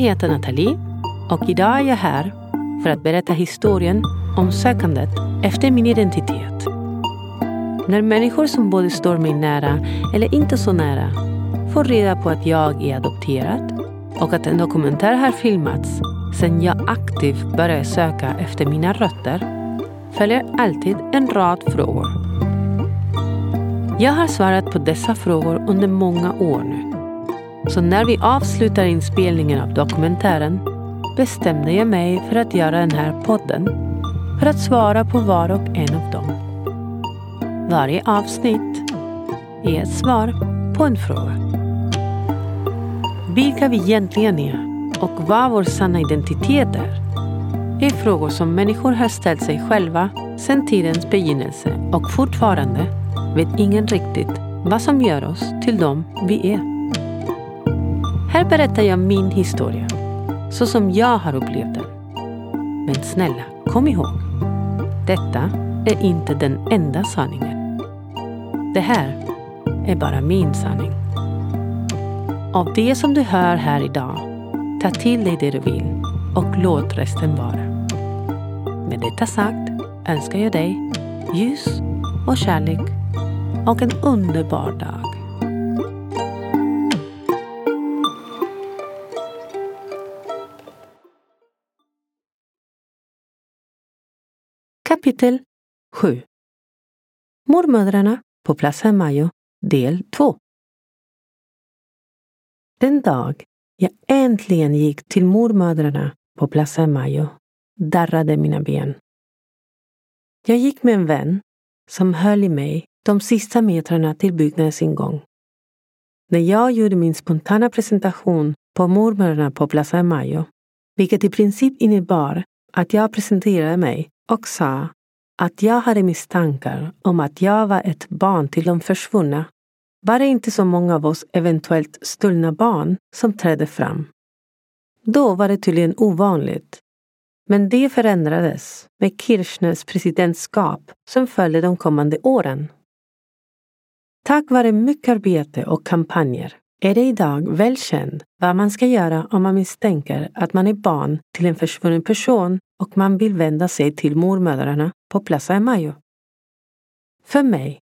heter Nathalie och idag är jag här för att berätta historien om sökandet efter min identitet. När människor som både står mig nära eller inte så nära får reda på att jag är adopterad och att en dokumentär har filmats sedan jag aktivt började söka efter mina rötter följer alltid en rad frågor. Jag har svarat på dessa frågor under många år nu. Så när vi avslutar inspelningen av dokumentären bestämde jag mig för att göra den här podden för att svara på var och en av dem. Varje avsnitt är ett svar på en fråga. Vilka vi egentligen är och vad vår sanna identitet är är frågor som människor har ställt sig själva sedan tidens begynnelse och fortfarande vet ingen riktigt vad som gör oss till dem vi är. Här berättar jag min historia, så som jag har upplevt den. Men snälla, kom ihåg. Detta är inte den enda sanningen. Det här är bara min sanning. Av det som du hör här idag, ta till dig det du vill och låt resten vara. Med detta sagt önskar jag dig ljus och kärlek och en underbar dag. Kapitel 7 Mormödrarna på Plaza Mayo del 2 Den dag jag äntligen gick till mormödrarna på Plaza Mayo darrade mina ben. Jag gick med en vän som höll i mig de sista metrarna till byggnadens ingång. När jag gjorde min spontana presentation på mormödrarna på Plaza Mayo, vilket i princip innebar att jag presenterade mig och sa att jag hade misstankar om att jag var ett barn till de försvunna var det inte så många av oss eventuellt stulna barn som trädde fram. Då var det tydligen ovanligt. Men det förändrades med Kirchners presidentskap som följde de kommande åren. Tack vare mycket arbete och kampanjer är det idag välkänt vad man ska göra om man misstänker att man är barn till en försvunnen person och man vill vända sig till mormödrarna på Plaza Mayo. För mig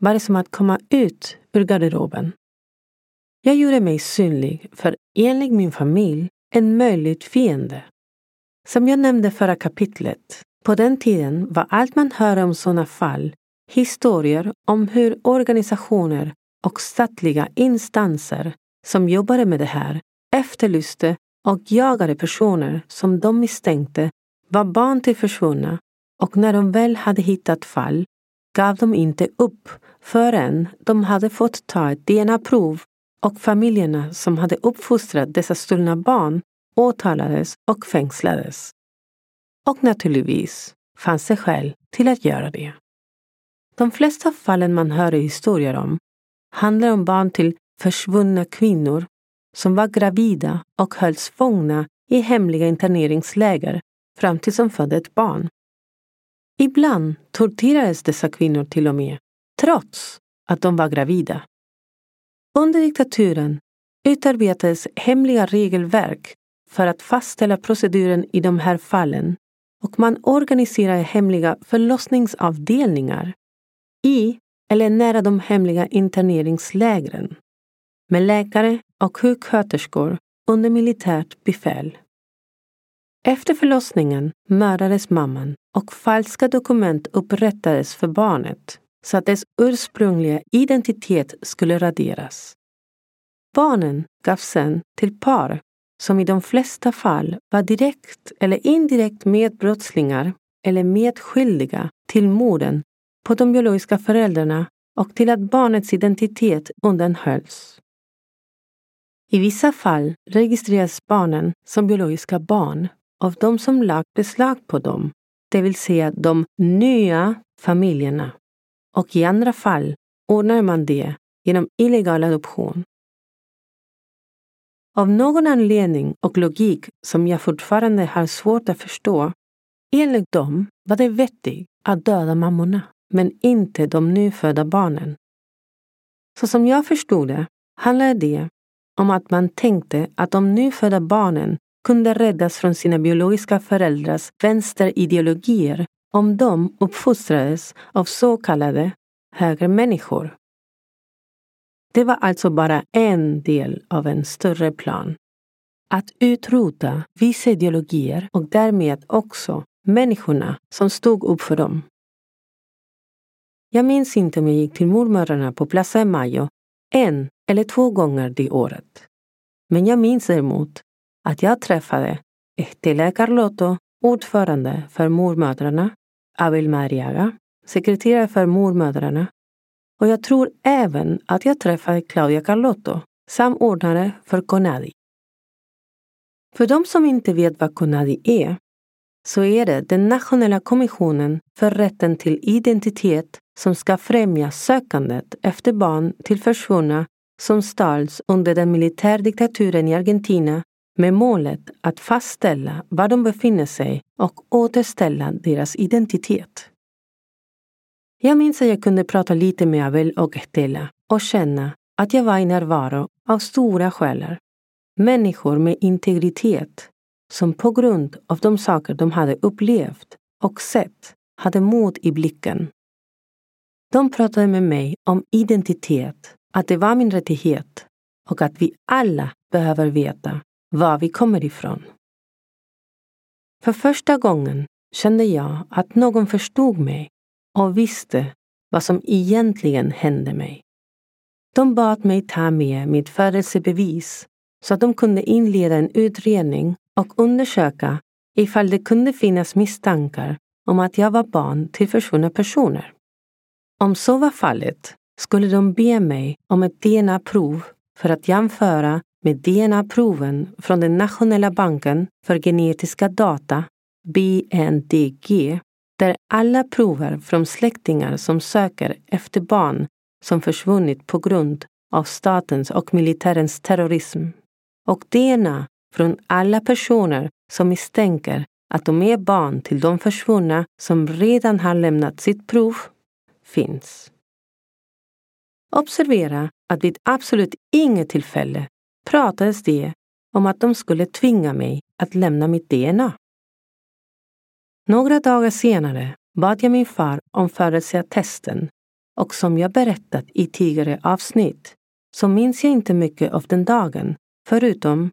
var det som att komma ut ur garderoben. Jag gjorde mig synlig för enligt min familj en möjlig fiende. Som jag nämnde förra kapitlet, på den tiden var allt man hörde om sådana fall historier om hur organisationer och statliga instanser som jobbade med det här efterlyste och jagade personer som de misstänkte var barn till försvunna och när de väl hade hittat fall gav de inte upp förrän de hade fått ta ett DNA-prov och familjerna som hade uppfostrat dessa stulna barn åtalades och fängslades. Och naturligtvis fanns det skäl till att göra det. De flesta fallen man hör historier om handlar om barn till försvunna kvinnor som var gravida och hölls fångna i hemliga interneringsläger fram tills de födde ett barn. Ibland torterades dessa kvinnor till och med, trots att de var gravida. Under diktaturen utarbetades hemliga regelverk för att fastställa proceduren i de här fallen och man organiserade hemliga förlossningsavdelningar i eller nära de hemliga interneringslägren med läkare och sjuksköterskor under militärt befäl. Efter förlossningen mördades mamman och falska dokument upprättades för barnet så att dess ursprungliga identitet skulle raderas. Barnen gavs sen till par som i de flesta fall var direkt eller indirekt medbrottslingar eller medskyldiga till morden på de biologiska föräldrarna och till att barnets identitet undanhölls. I vissa fall registreras barnen som biologiska barn av de som lagt beslag på dem, det vill säga de nya familjerna. Och i andra fall ordnar man det genom illegal adoption. Av någon anledning och logik som jag fortfarande har svårt att förstå, enligt dem var det vettigt att döda mammorna, men inte de nyfödda barnen. Så som jag förstod det handlade det om att man tänkte att de nyfödda barnen kunde räddas från sina biologiska föräldrars vänsterideologier om de uppfostrades av så kallade högermänniskor. Det var alltså bara en del av en större plan. Att utrota vissa ideologier och därmed också människorna som stod upp för dem. Jag minns inte om jag gick till mormödrarna på Plaza Mayo en eller två gånger det året. Men jag minns däremot att jag träffade Estela Carlotto, ordförande för mormödrarna, Abel Mariaga, sekreterare för mormödrarna och jag tror även att jag träffade Claudia Carlotto, samordnare för Conadi. För de som inte vet vad Conadi är, så är det den nationella kommissionen för rätten till identitet som ska främja sökandet efter barn till försvunna som stals under den militärdiktaturen i Argentina med målet att fastställa var de befinner sig och återställa deras identitet. Jag minns att jag kunde prata lite med Abel och Estela och känna att jag var i närvaro av stora själar. Människor med integritet som på grund av de saker de hade upplevt och sett hade mod i blicken. De pratade med mig om identitet, att det var min rättighet och att vi alla behöver veta var vi kommer ifrån. För första gången kände jag att någon förstod mig och visste vad som egentligen hände mig. De bad mig ta med mitt födelsebevis så att de kunde inleda en utredning och undersöka ifall det kunde finnas misstankar om att jag var barn till försvunna personer. Om så var fallet skulle de be mig om ett DNA-prov för att jämföra med DNA-proven från den nationella banken för genetiska data, BNDG, där alla prover från släktingar som söker efter barn som försvunnit på grund av statens och militärens terrorism och DNA från alla personer som misstänker att de är barn till de försvunna som redan har lämnat sitt prov finns. Observera att vid absolut inget tillfälle pratades det om att de skulle tvinga mig att lämna mitt DNA. Några dagar senare bad jag min far om födelseattesten och som jag berättat i tidigare avsnitt så minns jag inte mycket av den dagen förutom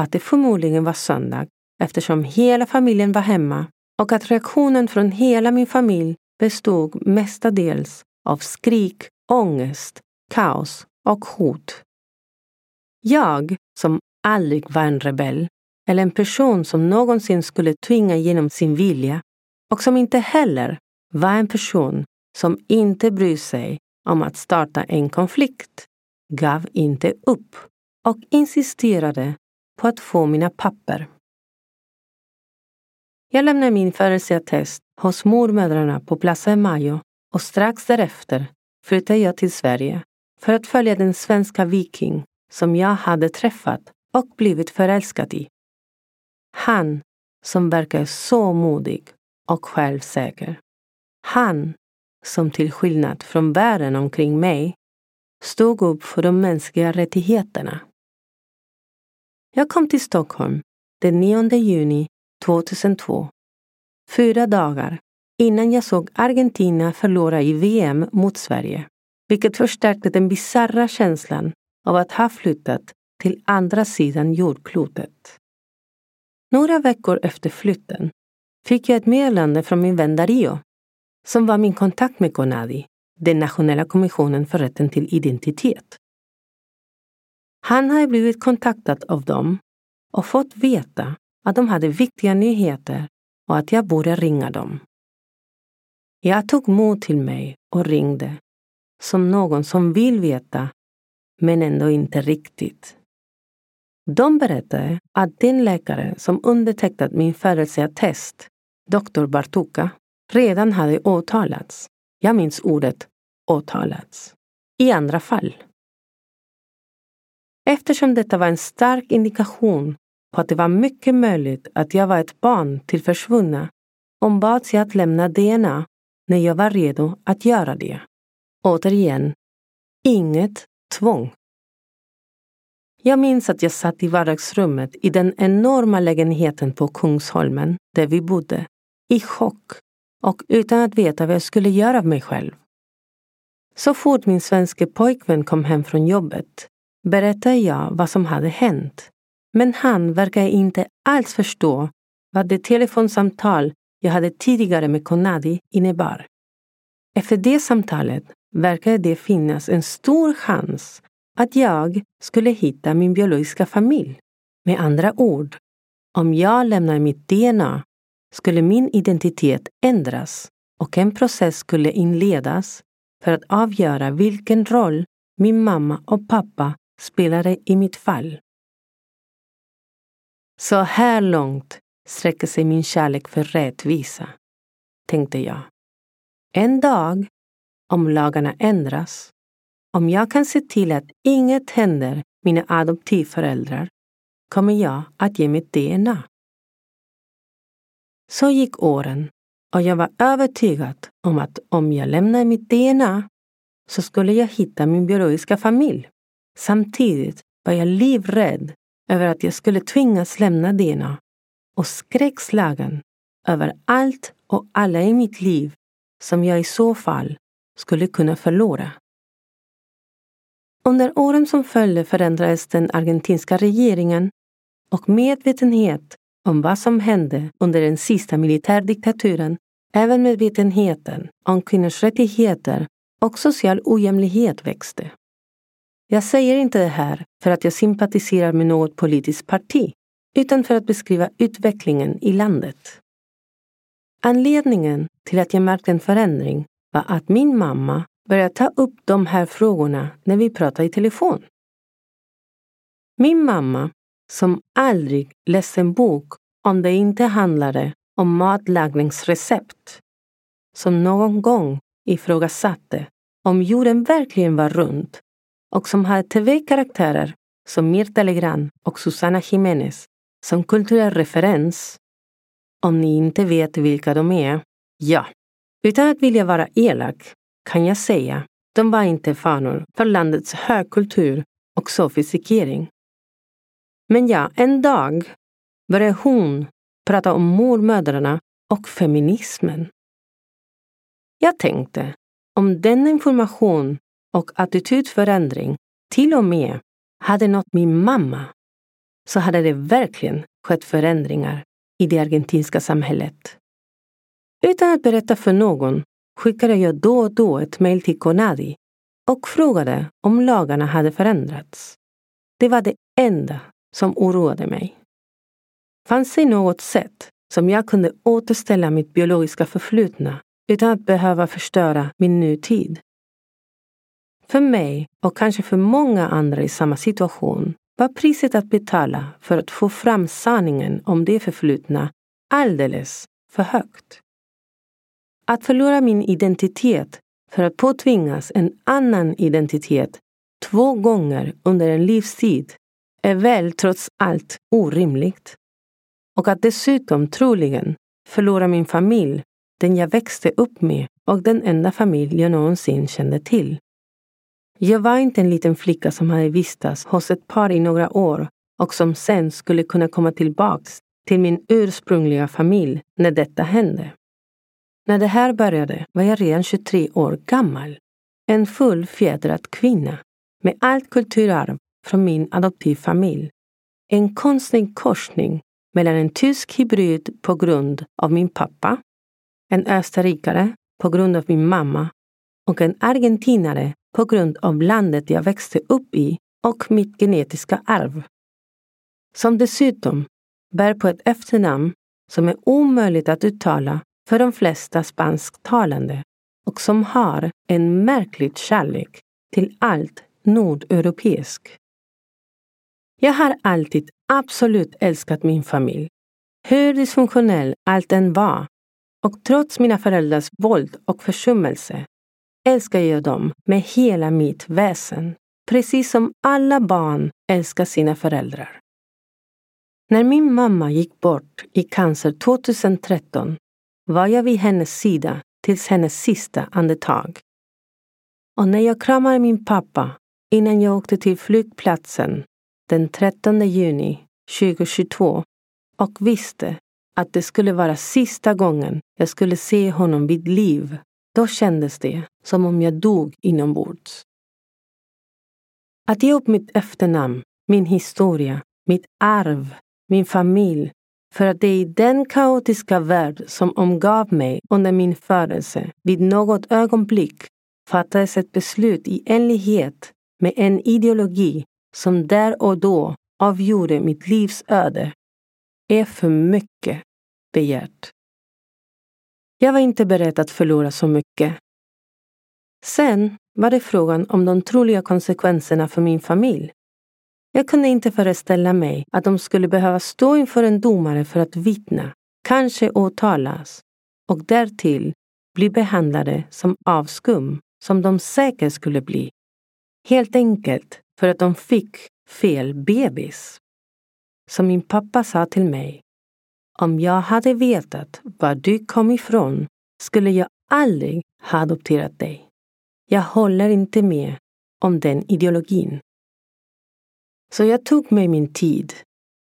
att det förmodligen var söndag eftersom hela familjen var hemma och att reaktionen från hela min familj bestod mestadels av skrik, ångest, kaos och hot. Jag, som aldrig var en rebell eller en person som någonsin skulle tvinga igenom sin vilja och som inte heller var en person som inte bryr sig om att starta en konflikt, gav inte upp och insisterade på att få mina papper. Jag lämnade min födelseattest hos mormödrarna på Plaza Mayo och strax därefter flyttade jag till Sverige för att följa den svenska viking som jag hade träffat och blivit förälskad i. Han som verkar så modig och självsäker. Han som till skillnad från världen omkring mig stod upp för de mänskliga rättigheterna. Jag kom till Stockholm den 9 juni 2002. Fyra dagar innan jag såg Argentina förlora i VM mot Sverige. Vilket förstärkte den bizarra känslan av att ha flyttat till andra sidan jordklotet. Några veckor efter flytten fick jag ett meddelande från min vän Dario, som var min kontakt med Conadi, den nationella kommissionen för rätten till identitet. Han hade blivit kontaktad av dem och fått veta att de hade viktiga nyheter och att jag borde ringa dem. Jag tog mod till mig och ringde, som någon som vill veta, men ändå inte riktigt. De berättade att den läkare som undertecknat min födelseattest, doktor Bartuka, redan hade åtalats. Jag minns ordet åtalats. I andra fall. Eftersom detta var en stark indikation på att det var mycket möjligt att jag var ett barn till försvunna ombads jag att lämna DNA när jag var redo att göra det. Återigen, inget tvång. Jag minns att jag satt i vardagsrummet i den enorma lägenheten på Kungsholmen, där vi bodde, i chock och utan att veta vad jag skulle göra av mig själv. Så fort min svenska pojkvän kom hem från jobbet berättade jag vad som hade hänt. Men han verkade inte alls förstå vad det telefonsamtal jag hade tidigare med Konadi innebar. Efter det samtalet verkade det finnas en stor chans att jag skulle hitta min biologiska familj. Med andra ord, om jag lämnar mitt DNA skulle min identitet ändras och en process skulle inledas för att avgöra vilken roll min mamma och pappa spelade i mitt fall. Så här långt sträcker sig min kärlek för rättvisa, tänkte jag. En dag, om lagarna ändras, om jag kan se till att inget händer mina adoptivföräldrar, kommer jag att ge mitt DNA. Så gick åren och jag var övertygad om att om jag lämnade mitt DNA så skulle jag hitta min biologiska familj. Samtidigt var jag livrädd över att jag skulle tvingas lämna DNA och skräckslagen över allt och alla i mitt liv som jag i så fall skulle kunna förlora. Under åren som följde förändrades den argentinska regeringen och medvetenhet om vad som hände under den sista militärdiktaturen, även medvetenheten om kvinnors rättigheter och social ojämlikhet växte. Jag säger inte det här för att jag sympatiserar med något politiskt parti, utan för att beskriva utvecklingen i landet. Anledningen till att jag märkte en förändring var att min mamma började ta upp de här frågorna när vi pratade i telefon. Min mamma, som aldrig läste en bok om det inte handlade om matlagningsrecept, som någon gång ifrågasatte om jorden verkligen var rund och som hade tv-karaktärer som Mirta Legrand och Susana Jiménez som kulturell referens. Om ni inte vet vilka de är, ja, utan att vilja vara elak kan jag säga de var inte fanor för landets högkultur och sofistikering. Men ja, en dag började hon prata om mormödrarna och feminismen. Jag tänkte, om denna information och attitydförändring till och med hade nått min mamma så hade det verkligen skett förändringar i det argentinska samhället. Utan att berätta för någon skickade jag då och då ett mejl till Conadi och frågade om lagarna hade förändrats. Det var det enda som oroade mig. Fanns det något sätt som jag kunde återställa mitt biologiska förflutna utan att behöva förstöra min nutid? För mig, och kanske för många andra i samma situation, var priset att betala för att få fram sanningen om det förflutna alldeles för högt. Att förlora min identitet för att påtvingas en annan identitet två gånger under en livstid är väl trots allt orimligt. Och att dessutom troligen förlora min familj, den jag växte upp med och den enda familj jag någonsin kände till. Jag var inte en liten flicka som hade vistats hos ett par i några år och som sen skulle kunna komma tillbaks till min ursprungliga familj när detta hände. När det här började var jag redan 23 år gammal. En fullfjädrad kvinna med allt kulturarv från min adoptivfamilj. En konstig korsning mellan en tysk hybrid på grund av min pappa, en österrikare på grund av min mamma och en argentinare på grund av landet jag växte upp i och mitt genetiska arv. Som dessutom bär på ett efternamn som är omöjligt att uttala för de flesta spansktalande och som har en märklig kärlek till allt nordeuropeiskt. Jag har alltid absolut älskat min familj, hur dysfunktionell allt än var. Och trots mina föräldrars våld och försummelse älskar jag dem med hela mitt väsen, precis som alla barn älskar sina föräldrar. När min mamma gick bort i cancer 2013 var jag vid hennes sida tills hennes sista andetag. Och när jag kramade min pappa innan jag åkte till flygplatsen den 13 juni 2022 och visste att det skulle vara sista gången jag skulle se honom vid liv, då kändes det som om jag dog inombords. Att ge upp mitt efternamn, min historia, mitt arv, min familj för att det i den kaotiska värld som omgav mig under min födelse vid något ögonblick fattades ett beslut i enlighet med en ideologi som där och då avgjorde mitt livs öde är för mycket begärt. Jag var inte beredd att förlora så mycket. Sen var det frågan om de troliga konsekvenserna för min familj. Jag kunde inte föreställa mig att de skulle behöva stå inför en domare för att vittna, kanske åtalas och därtill bli behandlade som avskum, som de säkert skulle bli. Helt enkelt för att de fick fel bebis. Som min pappa sa till mig, om jag hade vetat var du kom ifrån skulle jag aldrig ha adopterat dig. Jag håller inte med om den ideologin. Så jag tog mig min tid,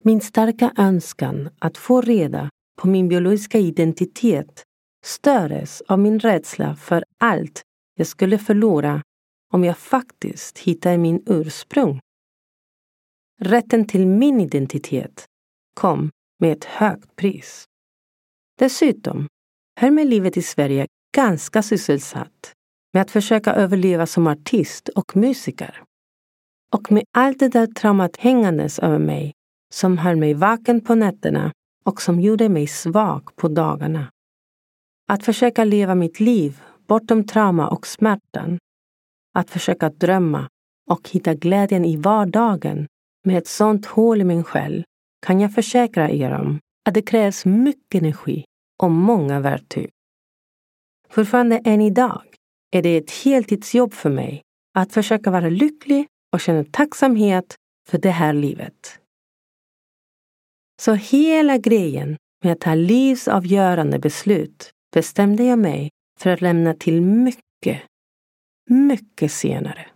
min starka önskan att få reda på min biologiska identitet stördes av min rädsla för allt jag skulle förlora om jag faktiskt hittade min ursprung. Rätten till min identitet kom med ett högt pris. Dessutom höll mig livet i Sverige ganska sysselsatt med att försöka överleva som artist och musiker. Och med allt det där traumat hängandes över mig som höll mig vaken på nätterna och som gjorde mig svag på dagarna. Att försöka leva mitt liv bortom trauma och smärtan. Att försöka drömma och hitta glädjen i vardagen med ett sånt hål i min själ kan jag försäkra er om att det krävs mycket energi och många verktyg. Fortfarande än idag är det ett heltidsjobb för mig att försöka vara lycklig och känna tacksamhet för det här livet. Så hela grejen med att ta livsavgörande beslut bestämde jag mig för att lämna till mycket, mycket senare.